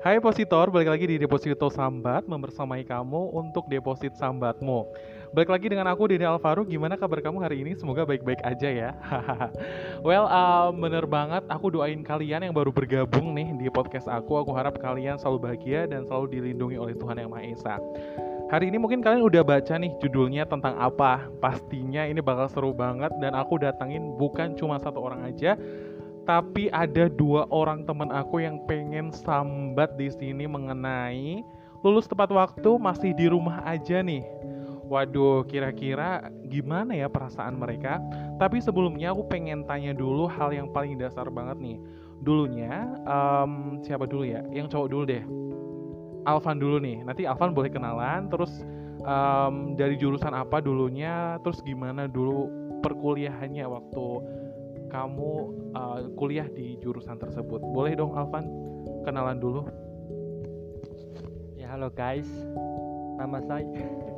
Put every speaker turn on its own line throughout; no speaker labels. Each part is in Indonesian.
Hai Positor, balik lagi di Deposito Sambat membersamai kamu untuk deposit sambatmu. Balik lagi dengan aku Dede Alvaro, gimana kabar kamu hari ini? Semoga baik-baik aja ya. well, uh, bener banget, aku doain kalian yang baru bergabung nih di podcast aku. Aku harap kalian selalu bahagia dan selalu dilindungi oleh Tuhan Yang Maha Esa. Hari ini mungkin kalian udah baca nih judulnya tentang apa. Pastinya ini bakal seru banget dan aku datangin bukan cuma satu orang aja, tapi ada dua orang teman aku yang pengen sambat di sini mengenai lulus tepat waktu masih di rumah aja nih. Waduh, kira-kira gimana ya perasaan mereka? Tapi sebelumnya aku pengen tanya dulu hal yang paling dasar banget nih. Dulunya, um, siapa dulu ya? Yang cowok dulu deh. Alvan dulu nih. Nanti Alvan boleh kenalan, terus um, dari jurusan apa dulunya, terus gimana dulu perkuliahannya waktu kamu uh, kuliah di jurusan tersebut. Boleh dong Alvan kenalan dulu.
Ya halo guys, nama saya.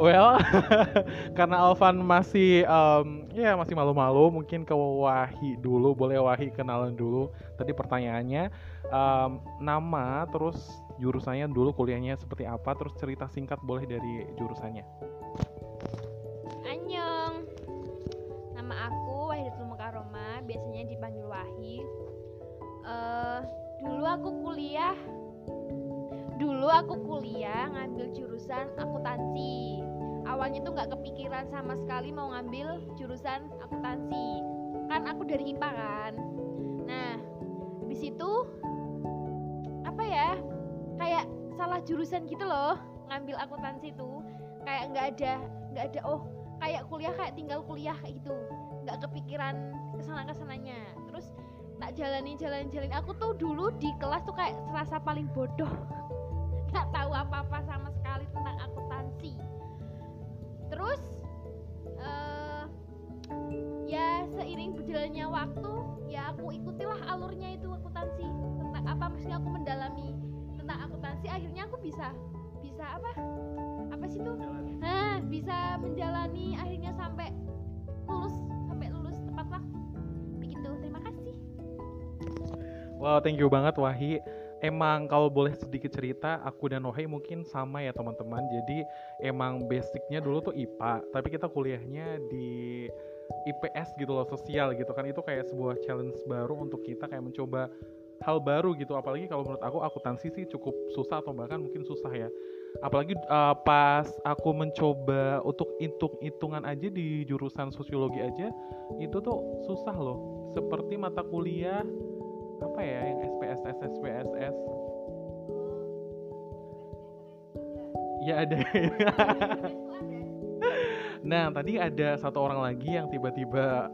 Well, karena Alvan masih um, ya masih malu-malu, mungkin ke Wahi dulu. Boleh Wahi kenalan dulu. Tadi pertanyaannya um, nama, terus jurusannya dulu kuliahnya seperti apa, terus cerita singkat boleh dari jurusannya.
Aku kuliah. Dulu aku kuliah ngambil jurusan akuntansi. Awalnya tuh nggak kepikiran sama sekali mau ngambil jurusan akuntansi. Kan aku dari IPA kan. Nah di situ apa ya kayak salah jurusan gitu loh ngambil akuntansi itu. Kayak nggak ada nggak ada oh kayak kuliah kayak tinggal kuliah kayak gitu. Nggak kepikiran ke sana ke sananya tak jalani jalan jalani. Aku tuh dulu di kelas tuh kayak serasa paling bodoh. Nggak tahu apa apa sama sekali tentang akuntansi. Terus uh, ya seiring berjalannya waktu ya aku ikutilah alurnya itu akuntansi. Tentang apa maksudnya aku mendalami tentang akuntansi. Akhirnya aku bisa bisa apa? Apa sih tuh? Nah bisa menjalani. Akhirnya sampai
Wow, thank you banget Wahi. Emang kalau boleh sedikit cerita, aku dan Wahi mungkin sama ya teman-teman. Jadi emang basicnya dulu tuh IPA, tapi kita kuliahnya di IPS gitu loh, sosial gitu kan. Itu kayak sebuah challenge baru untuk kita kayak mencoba hal baru gitu. Apalagi kalau menurut aku akuntansi sih cukup susah atau bahkan mungkin susah ya. Apalagi uh, pas aku mencoba untuk hitung-hitungan aja di jurusan sosiologi aja, itu tuh susah loh. Seperti mata kuliah apa ya yang SPSS SPSS ya ada Nah, tadi ada satu orang lagi yang tiba-tiba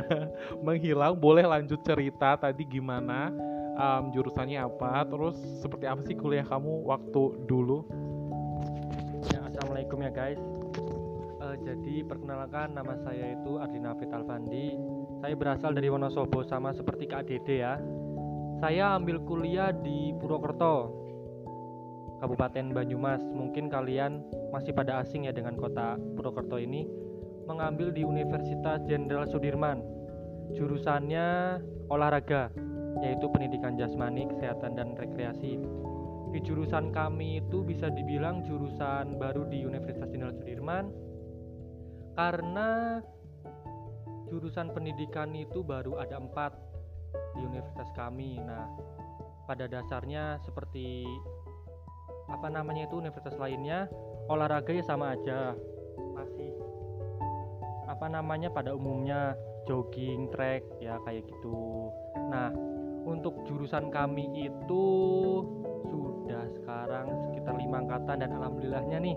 menghilang. Boleh lanjut cerita tadi gimana um, jurusannya apa, terus seperti apa sih kuliah kamu waktu dulu?
Ya, assalamualaikum ya guys. Uh, jadi perkenalkan nama saya itu Ardina Fit Alfandi. Saya berasal dari Wonosobo sama seperti Kak Dede ya. Saya ambil kuliah di Purwokerto, Kabupaten Banyumas. Mungkin kalian masih pada asing ya dengan kota Purwokerto ini. Mengambil di Universitas Jenderal Sudirman. Jurusannya olahraga, yaitu pendidikan jasmani, kesehatan dan rekreasi. Di jurusan kami itu bisa dibilang jurusan baru di Universitas Jenderal Sudirman karena jurusan pendidikan itu baru ada empat di universitas kami. Nah, pada dasarnya seperti apa namanya itu universitas lainnya, olahraga ya sama aja. Masih apa namanya pada umumnya jogging, trek ya kayak gitu. Nah, untuk jurusan kami itu sudah sekarang sekitar lima angkatan dan alhamdulillahnya nih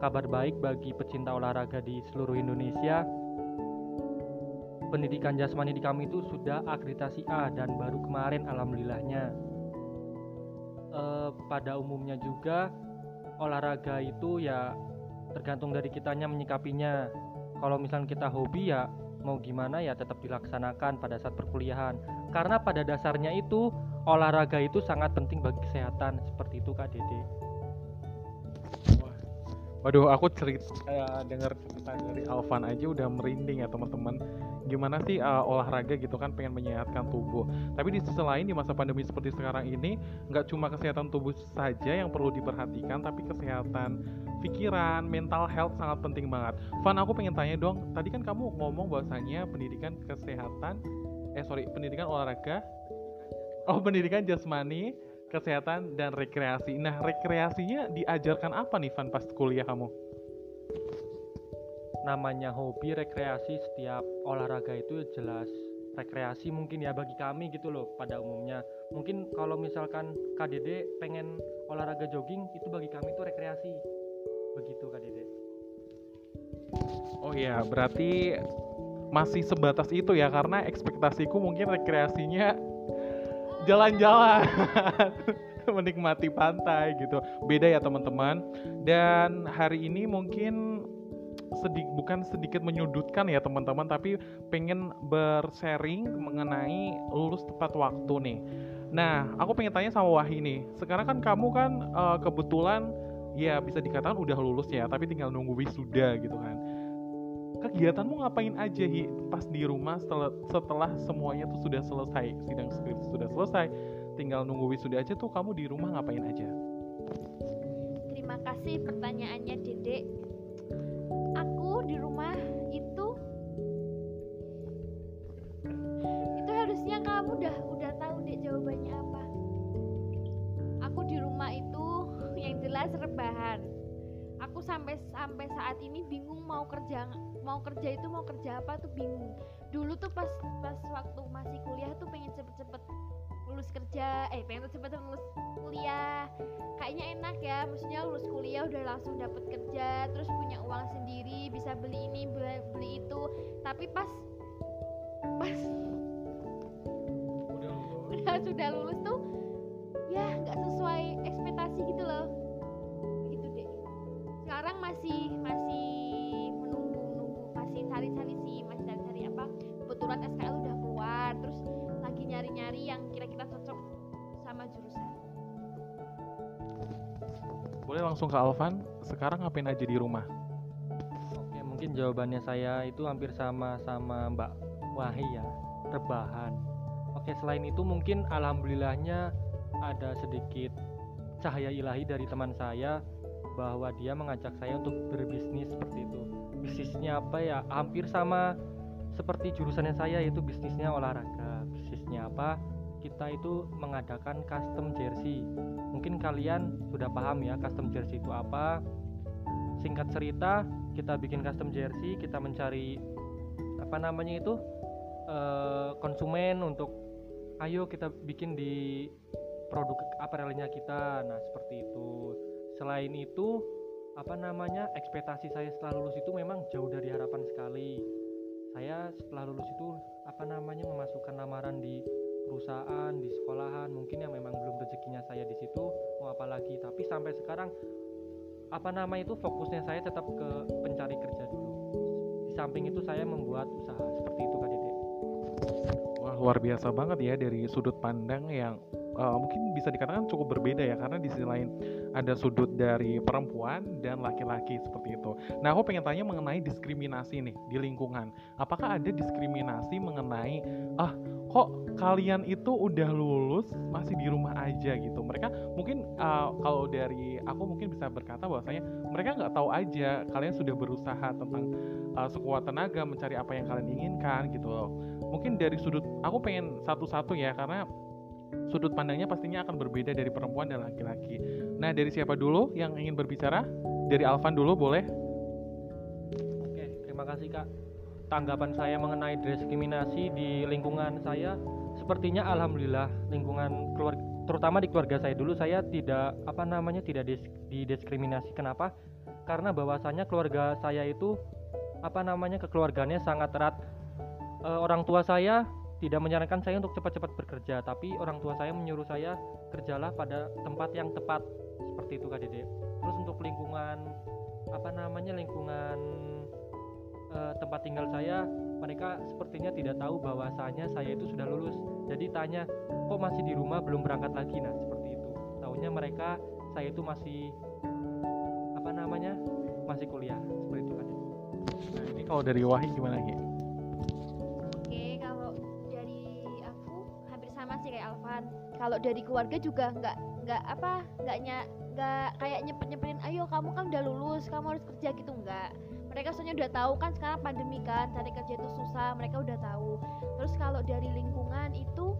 kabar baik bagi pecinta olahraga di seluruh Indonesia pendidikan jasmani di kami itu sudah akreditasi A dan baru kemarin alhamdulillahnya. E, pada umumnya juga olahraga itu ya tergantung dari kitanya menyikapinya. Kalau misalnya kita hobi ya mau gimana ya tetap dilaksanakan pada saat perkuliahan. Karena pada dasarnya itu olahraga itu sangat penting bagi kesehatan. Seperti itu Kak Dede
Waduh, aku cerita uh, dengar cerita dari Alvan aja udah merinding ya teman-teman. Gimana sih uh, olahraga gitu kan pengen menyehatkan tubuh. Tapi di sisi lain di masa pandemi seperti sekarang ini nggak cuma kesehatan tubuh saja yang perlu diperhatikan, tapi kesehatan pikiran, mental health sangat penting banget. Van, aku pengen tanya dong. Tadi kan kamu ngomong bahwasanya pendidikan kesehatan, eh sorry, pendidikan olahraga, oh pendidikan jasmani kesehatan dan rekreasi. Nah, rekreasinya diajarkan apa nih Van pas kuliah kamu?
Namanya hobi rekreasi setiap olahraga itu jelas rekreasi mungkin ya bagi kami gitu loh pada umumnya. Mungkin kalau misalkan KDD pengen olahraga jogging itu bagi kami itu rekreasi. Begitu KDD.
Oh iya, berarti masih sebatas itu ya karena ekspektasiku mungkin rekreasinya jalan-jalan menikmati pantai gitu. Beda ya teman-teman. Dan hari ini mungkin sedik bukan sedikit menyudutkan ya teman-teman tapi pengen bersharing mengenai lulus tepat waktu nih. Nah aku pengen tanya sama Wahyu nih. Sekarang kan kamu kan uh, kebetulan ya bisa dikatakan udah lulus ya tapi tinggal nunggu wisuda gitu kan kegiatanmu ngapain aja Hi? Pas di rumah setelah, setelah semuanya tuh sudah selesai sidang skripsi sudah selesai tinggal nunggu wisuda aja tuh kamu di rumah ngapain aja?
Terima kasih pertanyaannya Dedek aku di rumah itu itu harusnya kamu udah udah tahu deh jawabannya apa. Aku di rumah itu yang jelas rebahan. Aku sampai sampai saat ini bingung mau kerja mau kerja itu mau kerja apa tuh bingung. Dulu tuh pas pas waktu masih kuliah tuh pengen cepet-cepet lulus kerja eh pengen cepet-cepet lulus kuliah. Kayaknya enak ya maksudnya lulus kuliah udah langsung dapat kerja terus punya uang sendiri bisa beli ini beli, beli itu. Tapi pas pas udah sudah lulus tuh ya nggak sesuai ekspektasi gitu loh. Gitu deh. Sekarang masih masih cari-cari sih masih cari-cari apa kebetulan SKL udah keluar terus lagi nyari-nyari yang kira-kira cocok sama jurusan.
Boleh langsung ke Alvan sekarang ngapain aja di rumah?
Oke, mungkin jawabannya saya itu hampir sama sama Mbak Wahi ya, rebahan. Oke, selain itu mungkin alhamdulillahnya ada sedikit cahaya ilahi dari teman saya bahwa dia mengajak saya untuk berbisnis seperti itu. Bisnisnya apa ya? Hampir sama seperti jurusannya saya yaitu bisnisnya olahraga. Bisnisnya apa? Kita itu mengadakan custom jersey. Mungkin kalian sudah paham ya custom jersey itu apa? Singkat cerita, kita bikin custom jersey, kita mencari apa namanya itu eh, konsumen untuk ayo kita bikin di produk apparelnya kita. Nah, seperti itu. Selain itu, apa namanya? ekspektasi saya setelah lulus itu memang jauh dari harapan sekali. Saya setelah lulus itu apa namanya memasukkan lamaran di perusahaan, di sekolahan, mungkin yang memang belum rezekinya saya di situ, mau apa lagi. Tapi sampai sekarang apa nama itu fokusnya saya tetap ke pencari kerja dulu. Di samping itu saya membuat usaha seperti itu Kak Dede.
Wah luar biasa banget ya dari sudut pandang yang uh, mungkin bisa dikatakan cukup berbeda ya karena di sisi lain ada sudut dari perempuan dan laki-laki seperti itu. Nah aku pengen tanya mengenai diskriminasi nih di lingkungan. Apakah ada diskriminasi mengenai ah kok kalian itu udah lulus masih di rumah aja gitu? Mereka mungkin uh, kalau dari aku mungkin bisa berkata bahwasanya mereka nggak tahu aja kalian sudah berusaha tentang uh, sekuat tenaga mencari apa yang kalian inginkan gitu loh. Mungkin dari sudut aku pengen satu-satu ya karena sudut pandangnya pastinya akan berbeda dari perempuan dan laki-laki. Nah, dari siapa dulu yang ingin berbicara? Dari Alvan dulu boleh?
Oke, terima kasih Kak. Tanggapan saya mengenai diskriminasi di lingkungan saya sepertinya alhamdulillah lingkungan keluarga terutama di keluarga saya dulu saya tidak apa namanya tidak dis, didiskriminasi. Kenapa? Karena bahwasanya keluarga saya itu apa namanya kekeluargaannya sangat erat. E, orang tua saya tidak menyarankan saya untuk cepat-cepat bekerja, tapi orang tua saya menyuruh saya kerjalah pada tempat yang tepat seperti itu Kak Dede. Terus untuk lingkungan apa namanya lingkungan eh, tempat tinggal saya, mereka sepertinya tidak tahu bahwasanya saya itu sudah lulus. Jadi tanya, kok masih di rumah belum berangkat lagi? Nah seperti itu. Tahunya mereka saya itu masih apa namanya masih kuliah seperti itu kan
Nah, ini kalau dari Wahyu gimana Gi?
Alvan. Kalau dari keluarga juga nggak nggak apa nggak ny- nggak kayak nyepet nyepetin, ayo kamu kan udah lulus, kamu harus kerja gitu nggak. Mereka soalnya udah tahu kan sekarang pandemi kan, cari kerja itu susah, mereka udah tahu. Terus kalau dari lingkungan itu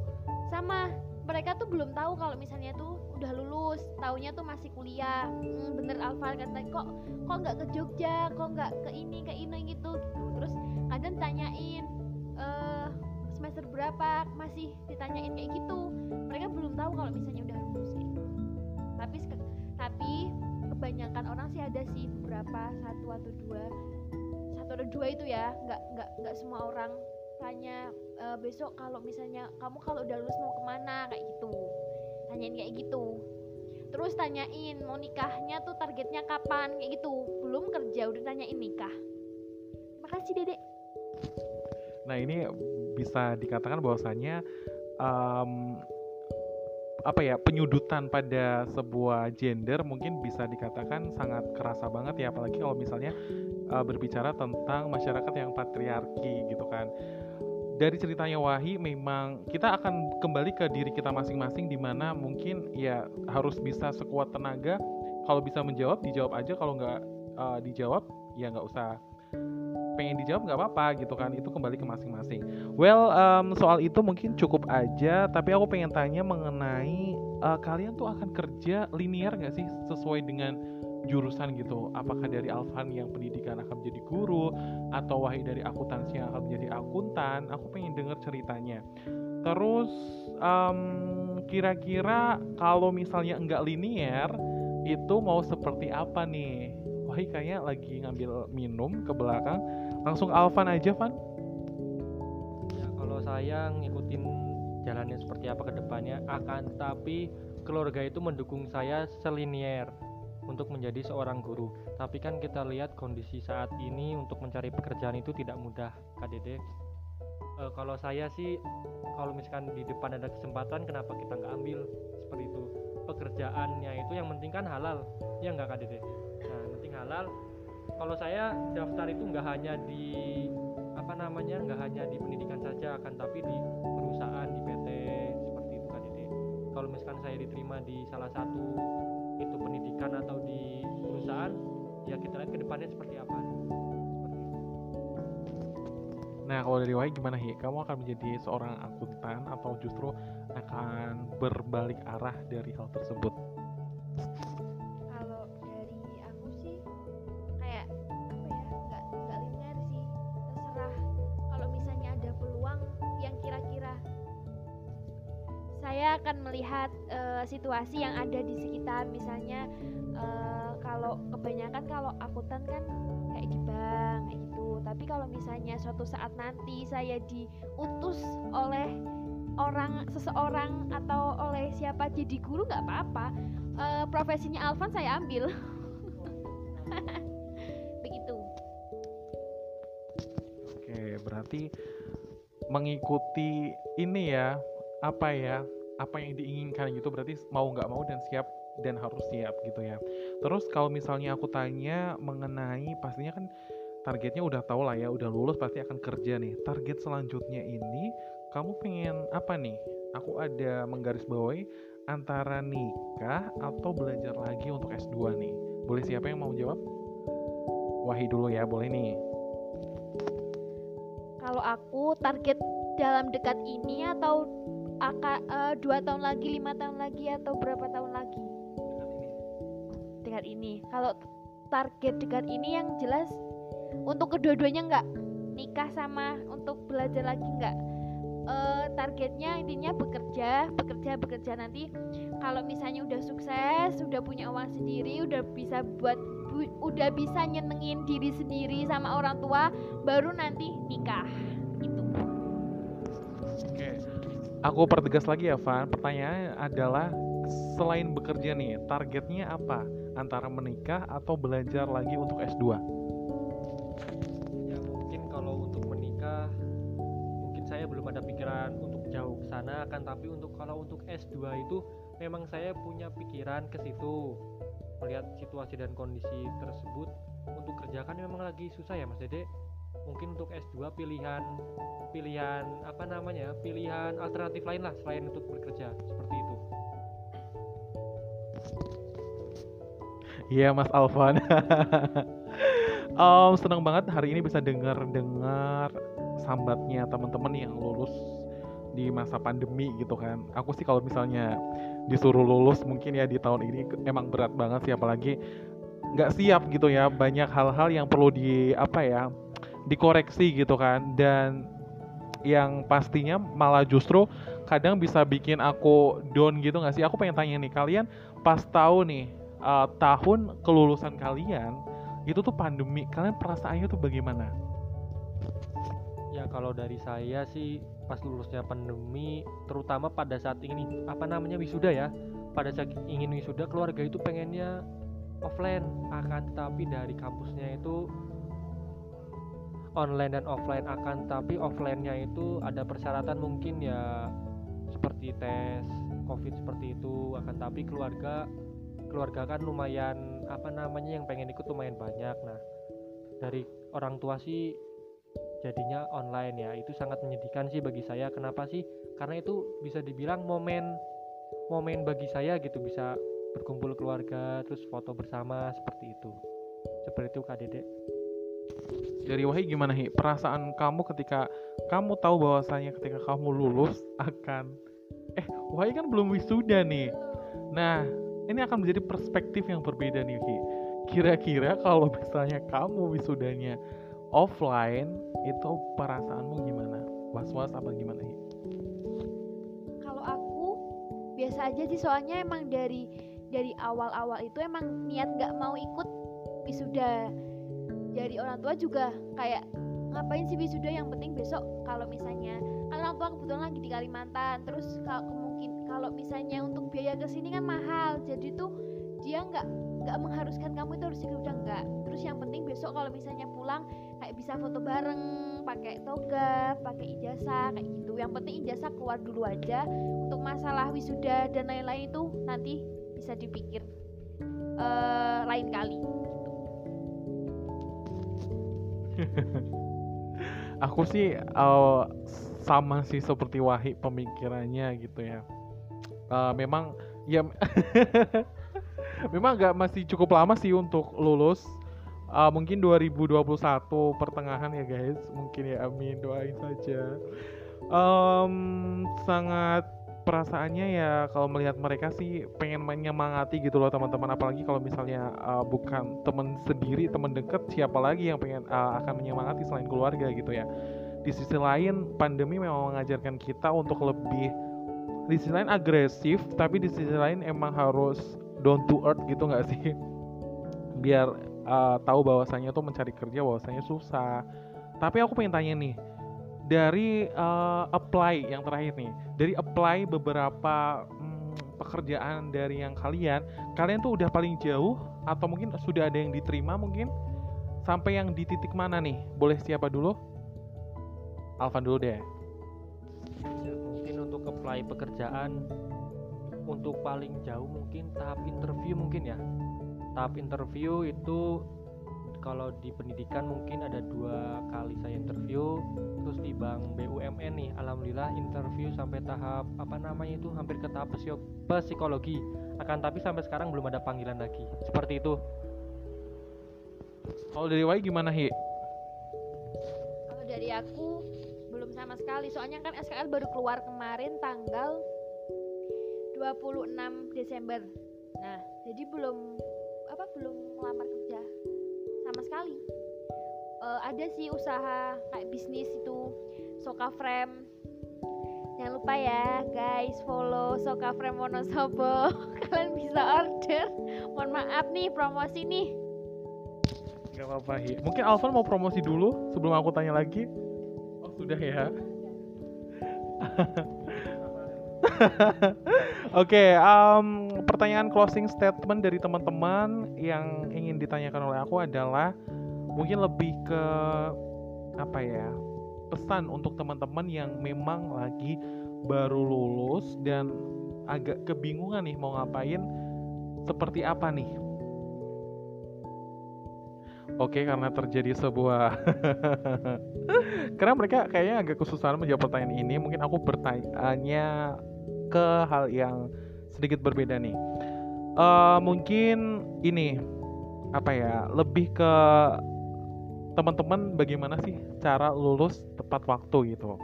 sama, mereka tuh belum tahu kalau misalnya tuh udah lulus, taunya tuh masih kuliah. Hmm, bener Alvan kata kok kok nggak ke Jogja, kok nggak ke ini ke ini gitu. Terus kadang tanyain eh semester berapa masih ditanyain kayak gitu. Mereka belum tahu kalau misalnya udah lulus gitu. Tapi tapi kebanyakan orang sih ada sih beberapa satu atau dua. Satu atau dua itu ya nggak nggak nggak semua orang tanya "Eh, besok kalau misalnya kamu kalau udah lulus mau ke mana? Kayak gitu. Tanyain kayak gitu. Terus tanyain mau nikahnya tuh targetnya kapan kayak gitu. Belum kerja udah tanyain nikah. Makasih dedek
Nah ini bisa dikatakan bahwasannya em, apa ya penyudutan pada sebuah gender mungkin bisa dikatakan sangat kerasa banget ya apalagi kalau misalnya eh, berbicara tentang masyarakat yang patriarki gitu kan. Dari ceritanya Wahi memang kita akan kembali ke diri kita masing-masing di mana mungkin ya harus bisa sekuat tenaga kalau bisa menjawab dijawab aja kalau nggak eh, dijawab ya nggak usah pengen dijawab nggak apa-apa gitu kan itu kembali ke masing-masing. Well em, soal itu mungkin cukup aja tapi aku pengen tanya mengenai eh, kalian tuh akan kerja linear nggak sih sesuai dengan jurusan gitu? Apakah dari Alvan yang pendidikan akan menjadi guru atau Wahid dari akuntansi yang akan menjadi akuntan? Aku pengen denger ceritanya. Terus em, kira-kira kalau misalnya enggak linear itu mau seperti apa nih? Wahid kayaknya lagi ngambil minum ke belakang langsung Alvan aja Van.
Ya kalau saya ngikutin jalannya seperti apa ke depannya akan tapi keluarga itu mendukung saya selinier untuk menjadi seorang guru. Tapi kan kita lihat kondisi saat ini untuk mencari pekerjaan itu tidak mudah Kak Dede. Eh, kalau saya sih kalau misalkan di depan ada kesempatan kenapa kita nggak ambil? Seperti itu. Pekerjaannya itu yang penting kan halal. Ya nggak Dede? Nah penting halal kalau saya daftar itu nggak hanya di apa namanya nggak hanya di pendidikan saja akan tapi di perusahaan di PT seperti itu Kak Dede kalau misalkan saya diterima di salah satu itu pendidikan atau di perusahaan ya kita lihat ke depannya seperti apa
Nah kalau dari Wahid gimana Hi? Kamu akan menjadi seorang akuntan atau justru akan berbalik arah dari hal tersebut?
Akan melihat eh, situasi yang ada di sekitar. Misalnya eh, kalau kebanyakan kalau akuntan kan kayak di bank kayak gitu. Tapi kalau misalnya suatu saat nanti saya diutus oleh orang seseorang atau oleh siapa jadi guru nggak apa-apa. Eh, profesinya Alvan saya ambil. Begitu.
Oke berarti mengikuti ini ya apa ya apa yang diinginkan gitu berarti mau nggak mau dan siap dan harus siap gitu ya. Terus kalau misalnya aku tanya mengenai pastinya kan targetnya udah tahu lah ya udah lulus pasti akan kerja nih. Target selanjutnya ini kamu pengen apa nih? Aku ada menggarisbawahi antara nikah atau belajar lagi untuk S2 nih. Boleh siapa yang mau jawab? Wahid dulu ya, boleh nih.
kalau aku target dalam dekat ini atau aka, eh, dua tahun lagi lima tahun lagi atau berapa tahun lagi? Dekat ini. Kalau target dekat ini yang jelas untuk kedua-duanya enggak nikah sama untuk belajar lagi enggak Eh, targetnya intinya bekerja bekerja bekerja nanti. Kalau misalnya udah sukses udah punya uang sendiri udah bisa buat bu- udah bisa nyenengin diri sendiri sama orang tua baru nanti nikah. Itu
Oke. Aku pertegas lagi ya, Van. Pertanyaannya adalah selain bekerja nih, targetnya apa? Antara menikah atau belajar lagi untuk S2?
ya mungkin kalau untuk menikah mungkin saya belum ada pikiran untuk jauh ke sana akan tapi untuk kalau untuk S2 itu memang saya punya pikiran ke situ melihat situasi dan kondisi tersebut untuk kerja kan memang lagi susah ya Mas Dede mungkin untuk S2 pilihan pilihan apa namanya pilihan alternatif lain lah selain untuk bekerja seperti itu
Iya Mas Alvan. um, senang banget hari ini bisa dengar dengar sambatnya teman-teman yang lulus di masa pandemi gitu kan. Aku sih kalau misalnya disuruh lulus mungkin ya di tahun ini emang berat banget sih apalagi nggak siap gitu ya banyak hal-hal yang perlu di apa ya dikoreksi gitu kan. Dan yang pastinya malah justru kadang bisa bikin aku down gitu nggak sih? Aku pengen tanya nih kalian pas tahu nih uh, tahun kelulusan kalian itu tuh pandemi kalian perasaannya tuh bagaimana?
Ya kalau dari saya sih pas lulusnya pandemi terutama pada saat ini apa namanya wisuda ya. Pada saat ingin wisuda keluarga itu pengennya offline. Akan tetapi dari kampusnya itu online dan offline akan tapi offline-nya itu ada persyaratan mungkin ya seperti tes covid seperti itu akan tapi keluarga keluarga kan lumayan apa namanya yang pengen ikut lumayan banyak. Nah dari orang tua sih jadinya online ya itu sangat menyedihkan sih bagi saya. Kenapa sih? Karena itu bisa dibilang momen momen bagi saya gitu bisa berkumpul keluarga terus foto bersama seperti itu. Seperti itu kak Dede
dari Wahyu gimana Hi? Perasaan kamu ketika kamu tahu bahwasanya ketika kamu lulus akan eh Wahyu kan belum wisuda nih. Nah, ini akan menjadi perspektif yang berbeda nih Hi. Kira-kira kalau misalnya kamu wisudanya offline itu perasaanmu gimana? Was-was apa gimana Hi?
Kalau aku biasa aja sih soalnya emang dari dari awal-awal itu emang niat nggak mau ikut wisuda dari orang tua juga kayak ngapain sih wisuda? Yang penting besok kalau misalnya kan orang tua kebetulan lagi di Kalimantan. Terus kalau mungkin kalau misalnya untuk biaya ke sini kan mahal. Jadi tuh dia nggak nggak mengharuskan kamu itu harus ikut nggak. Terus yang penting besok kalau misalnya pulang kayak bisa foto bareng pakai toga pakai ijazah kayak gitu. Yang penting ijazah keluar dulu aja. Untuk masalah wisuda dan lain-lain itu nanti bisa dipikir uh, lain kali
aku sih uh, sama sih seperti Wahid pemikirannya gitu ya. Uh, memang ya memang nggak masih cukup lama sih untuk lulus. Uh, mungkin 2021 pertengahan ya guys. Mungkin ya amin doain saja. Um, sangat perasaannya ya kalau melihat mereka sih pengen menyemangati gitu loh teman-teman. Apalagi kalau misalnya uh, bukan teman sendiri teman deket siapa lagi yang pengen uh, akan menyemangati selain keluarga gitu ya. Di sisi lain pandemi memang mengajarkan kita untuk lebih di sisi lain agresif tapi di sisi lain emang harus down to earth gitu nggak sih? Biar uh, tahu bahwasanya tuh mencari kerja bahwasanya susah. Tapi aku pengen tanya nih dari uh, apply yang terakhir nih. Dari apply beberapa hmm, pekerjaan dari yang kalian kalian tuh udah paling jauh atau mungkin sudah ada yang diterima mungkin? Sampai yang di titik mana nih? Boleh siapa dulu? Alvan dulu deh.
Mungkin untuk apply pekerjaan untuk paling jauh mungkin tahap interview mungkin ya. Tahap interview itu kalau di pendidikan mungkin ada dua kali saya interview terus di bank BUMN nih alhamdulillah interview sampai tahap apa namanya itu hampir ke tahap psikologi. Akan tapi sampai sekarang belum ada panggilan lagi. Seperti itu.
Kalau dari Wai gimana Hi?
kalau dari aku belum sama sekali. Soalnya kan SKL baru keluar kemarin tanggal 26 Desember. Nah jadi belum apa belum melamar sekali uh, ada sih usaha kayak bisnis itu Soka Frame jangan lupa ya guys follow Soka Frame Wonosobo kalian bisa order mohon maaf nih promosi nih
Gak apa-apa Hi. Mungkin Alvan mau promosi dulu sebelum aku tanya lagi. Oh sudah ya. Oke, okay, um, pertanyaan closing statement dari teman-teman yang ingin ditanyakan oleh aku adalah mungkin lebih ke apa ya pesan untuk teman-teman yang memang lagi baru lulus dan agak kebingungan nih mau ngapain seperti apa nih Oke, karena terjadi sebuah karena mereka kayaknya agak kesusahan menjawab pertanyaan ini. Mungkin aku bertanya ke hal yang sedikit berbeda nih. Uh, mungkin ini apa ya? Lebih ke teman-teman bagaimana sih cara lulus tepat waktu gitu.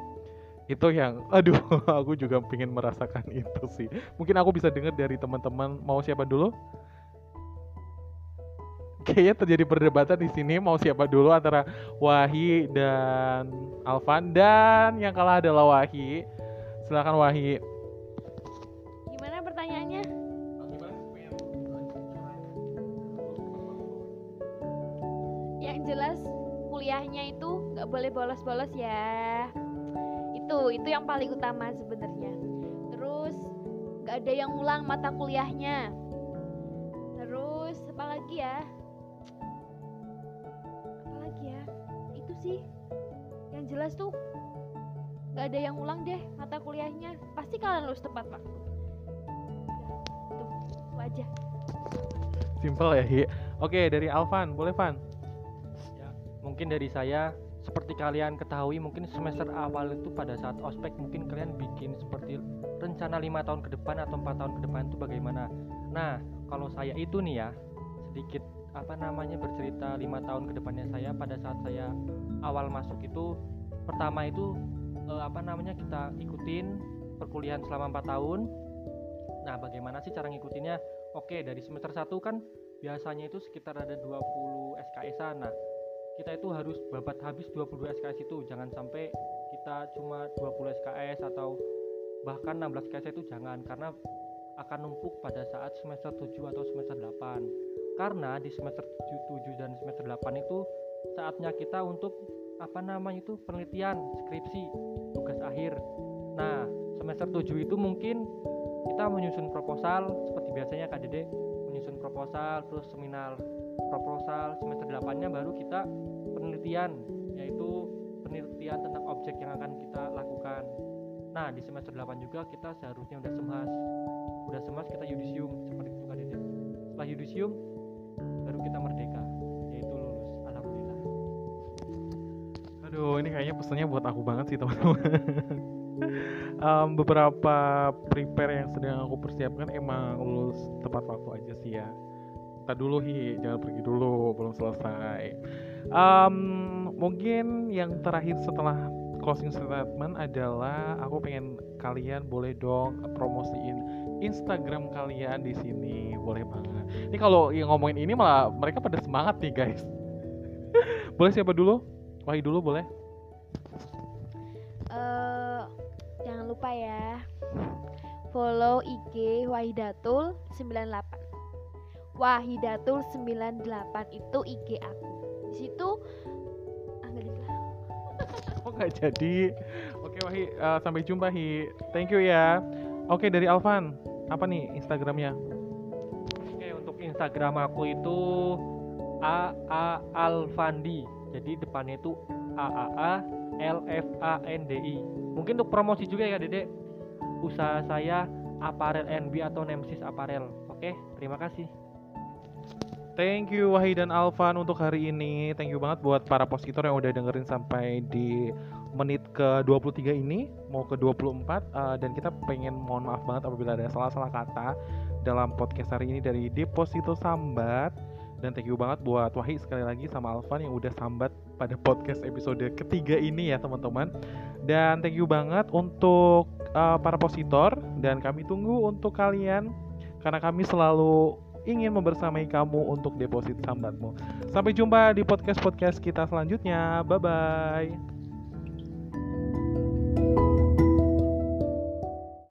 Itu yang aduh aku juga pengen merasakan itu sih. Mungkin aku bisa dengar dari teman-teman mau siapa dulu? Kayaknya terjadi perdebatan di sini mau siapa dulu antara Wahi dan Alvan. Dan yang kalah adalah Wahi. Silakan Wahi
bolos-bolos ya. Itu itu yang paling utama sebenarnya. Terus nggak ada yang ulang mata kuliahnya. Terus apa lagi ya? Apa lagi ya? Itu sih. Yang jelas tuh nggak ada yang ulang deh mata kuliahnya. Pasti kalian lulus tepat tuh itu aja.
Simple ya Hi. Oke dari Alvan. Boleh Van?
Ya mungkin dari saya seperti kalian ketahui mungkin semester awal itu pada saat ospek mungkin kalian bikin seperti rencana lima tahun ke depan atau empat tahun ke depan itu bagaimana. Nah kalau saya itu nih ya sedikit apa namanya bercerita lima tahun ke depannya saya pada saat saya awal masuk itu pertama itu eh, apa namanya kita ikutin perkuliahan selama empat tahun. Nah bagaimana sih cara ngikutinnya? Oke dari semester satu kan biasanya itu sekitar ada 20 SKS nah kita itu harus babat habis 22 SKS itu. Jangan sampai kita cuma 20 SKS atau bahkan 16 SKS itu jangan karena akan numpuk pada saat semester 7 atau semester 8 karena di semester 7, 7 dan semester 8 itu saatnya kita untuk apa namanya itu penelitian skripsi tugas akhir. Nah semester 7 itu mungkin kita menyusun proposal seperti biasanya Dede menyusun proposal terus seminar proposal semester 8 nya baru kita penelitian yaitu penelitian tentang objek yang akan kita lakukan. Nah di semester 8 juga kita seharusnya udah semas. Udah semas kita yudisium seperti itu kan setelah yudisium baru kita merdeka yaitu lulus. Alhamdulillah.
Aduh ini kayaknya pesannya buat aku banget sih teman-teman. Um, beberapa prepare yang sedang aku persiapkan emang lulus tepat waktu aja sih ya kita dulu hi. Jangan pergi dulu belum selesai. Um, mungkin yang terakhir setelah closing statement adalah aku pengen kalian boleh dong promosiin Instagram kalian di sini. Boleh banget. Ini kalau yang ngomongin ini malah mereka pada semangat nih guys. Boleh siapa dulu? Wahid dulu boleh?
Uh, jangan lupa ya. Follow IG Wahidatul 98 Wahidatul 98 itu IG aku. Di situ ah
Oh nggak jadi. Oke Wahi, uh, sampai jumpa Hi. Thank you ya. Oke dari Alvan, apa nih Instagramnya?
Oke untuk Instagram aku itu A A Alfandi. Jadi depannya itu A A A L F A N D I. Mungkin untuk promosi juga ya Dede. Usaha saya Aparel NB atau Nemesis Aparel. Oke, terima kasih.
Thank you Wahid dan Alvan untuk hari ini. Thank you banget buat para positor yang udah dengerin sampai di menit ke 23 ini mau ke 24 uh, eh, dan kita pengen mohon maaf banget apabila ada salah-salah kata dalam podcast hari ini dari Deposito Sambat. Dan thank you banget buat Wahid sekali lagi sama Alvan yang udah sambat pada podcast episode ketiga ini ya teman-teman. Dan thank you banget untuk uh, para positor. Dan kami tunggu untuk kalian karena kami selalu ingin membersamai kamu untuk deposit sambatmu. Sampai jumpa di podcast-podcast kita selanjutnya. Bye-bye.